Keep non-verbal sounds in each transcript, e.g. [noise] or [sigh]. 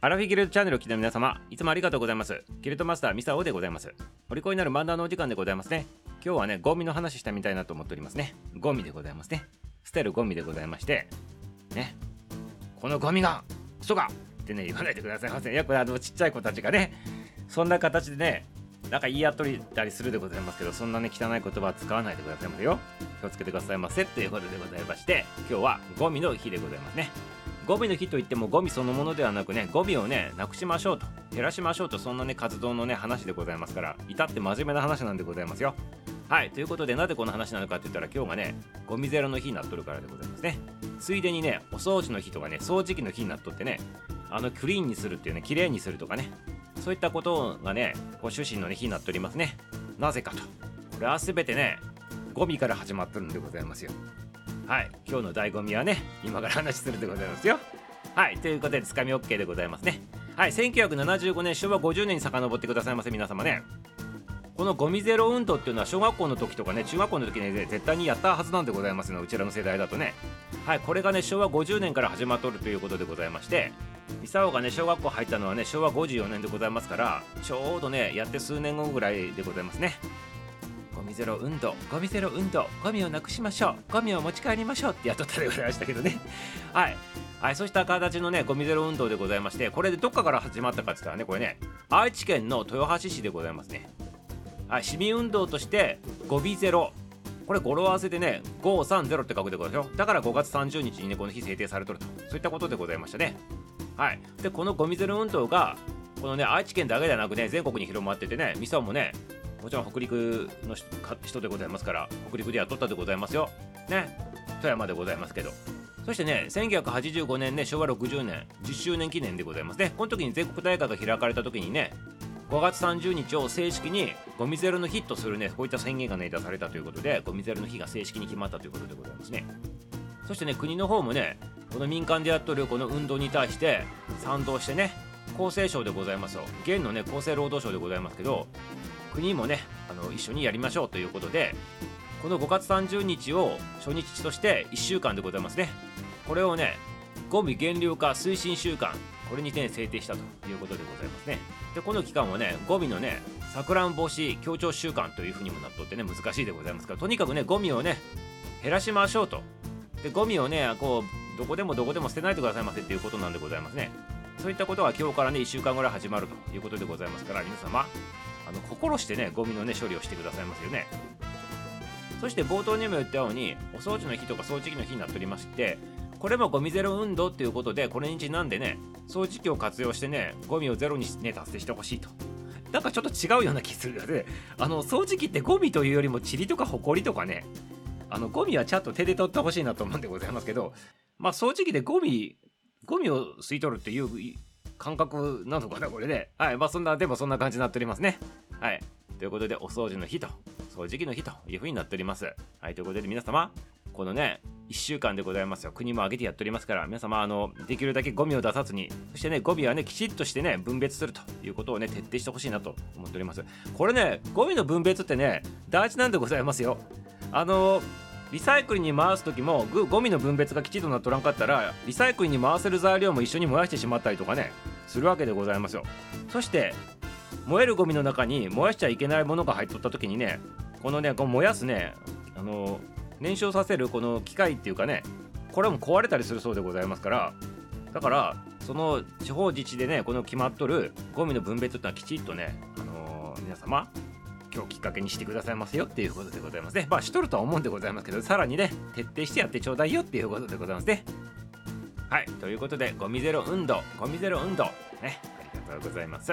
アラフィギルドチャンネルを聞いた皆様、いつもありがとうございます。ギルドマスターミサオでございます。お利口になる漫談のお時間でございますね。今日はね、ゴミの話したみたいなと思っておりますね。ゴミでございますね。捨てるゴミでございまして、ね、このゴミが、クソがってね、言わないでくださいませ。いや、これあの、ちっちゃい子たちがね、そんな形でね、なんか言い当たりたりするでございますけど、そんなね、汚い言葉は使わないでくださいませよ。気をつけてくださいませ。ということでございまして、今日はゴミの日でございますね。ゴミの日といってもゴミそのものではなくねゴミをねなくしましょうと減らしましょうとそんなね活動のね話でございますから至って真面目な話なんでございますよ。はいということでなぜこの話なのかって言ったら今日がねゴミゼロの日になっとるからでございますね。ついでにねお掃除の日とかね掃除機の日になっとってねあのクリーンにするっていうね綺麗にするとかねそういったことがねご主人の、ね、日になっておりますね。なぜかと。これは全てねゴミから始まってるんでございますよ。はい。今日の醍醐味はね今から話するでございますよ。はい。ということでつかみ OK でございますね。はい。1975年昭和50年に遡ってくださいませ皆様ね。このゴミゼロ運動っていうのは小学校の時とかね中学校の時に、ね、絶対にやったはずなんでございますのうちらの世代だとね。はい。これがね昭和50年から始まっとるということでございましてミサオがね小学校入ったのはね昭和54年でございますからちょうどねやって数年後ぐらいでございますね。ゼロ運動ゴミゼロ運動ゴミをなくしましょうゴミを持ち帰りましょうってやっとったでございましたけどね [laughs] はいはい、そうした形のね、ゴミゼロ運動でございまして、これでどっかから始まったかって言ったらね、これね、愛知県の豊橋市でございますね。はい、市民運動として、ゴミゼロ。これ語呂合わせでね、530って書くでございますよ。だから5月30日にね、この日制定されとると。そういったことでございましたね。はい。で、このゴミゼロ運動が、このね、愛知県だけではなくね、全国に広まっててね、ミサもね、もちろん北陸の人でございますから北陸でやっとったでございますよ。ね。富山でございますけど。そしてね1985年ね昭和60年10周年記念でございますね。この時に全国大会が開かれた時にね5月30日を正式にゴミゼロの日とするねこういった宣言がね出されたということでゴミゼロの日が正式に決まったということでございますね。そしてね国の方もねこの民間でやっとるこの運動に対して賛同してね厚生省でございますよ。現のね厚生労働省でございますけど国もねあの一緒にやりましょうということでこの5月30日を初日として1週間でございますね。これをねゴミ減量化推進週間これにて、制定したということでございますね。でこの期間はねゴミのね錯乱防止協調週間というふうにもなっとってね難しいでございますからとにかくねゴミをね減らしましょうと。でゴミをねこうどこでもどこでも捨てないでくださいませっていうことなんでございますね。そういったことが今日からね1週間ぐらい始まるということでございますから皆様あの心してねゴミのね処理をしてくださいますよね。そして冒頭にも言ったようにお掃除の日とか掃除機の日になっておりましてこれもゴミゼロ運動っていうことでこれにちなんでね掃除機を活用してねゴミをゼロにね達成してほしいと。なんかちょっと違うような気するのであの掃除機ってゴミというよりも塵とかホコリとかね。あのゴミはちゃんと手で取ってほしいなと思うんでございますけどまあ掃除機でゴミゴミを吸い取るっていう感覚なのかなこれね。はい。まあそんなでもそんな感じになっておりますね。はい。ということでお掃除の日と掃除機の日という風になっております。はい。ということで皆様このね1週間でございますよ。国も挙げてやっておりますから皆様あのできるだけゴミを出さずにそしてねゴミはねきちっとしてね分別するということをね徹底してほしいなと思っております。これねゴミの分別ってね大事なんでございますよ。あのリサイクルに回す時もゴミの分別がきちんとなっとらんかったらリサイクルに回せる材料も一緒に燃やしてしまったりとかねするわけでございますよ。そして燃えるゴミの中に燃やしちゃいけないものが入っとった時にねこのねこの燃やすねあの燃焼させるこの機械っていうかねこれも壊れたりするそうでございますからだからその地方自治でねこの決まっとるゴミの分別っていうのはきちっとね、あの、皆様今日きっかけにしてくださいますよっていうことでございますね。まあしとるとは思うんでございますけどさらにね徹底してやってちょうだいよっていうことでございますね。はいということでゴミゼロ運動ゴミゼロ運動ねありがとうございます。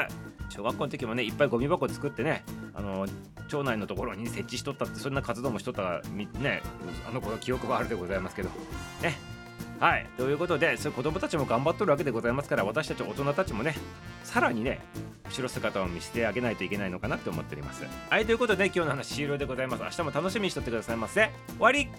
小学校の時もねいっぱいゴミ箱作ってねあの町内のところに設置しとったってそんな活動もしとったらねあの頃記憶があるでございますけどねはい。ということでそ子供たちも頑張っとるわけでございますから私たち大人たちもねさらにね後ろ姿を見せてあげないといけないのかなって思っております。はいということで今日の話終了でございます。明日も楽しみにしとってくださいませ。終わり。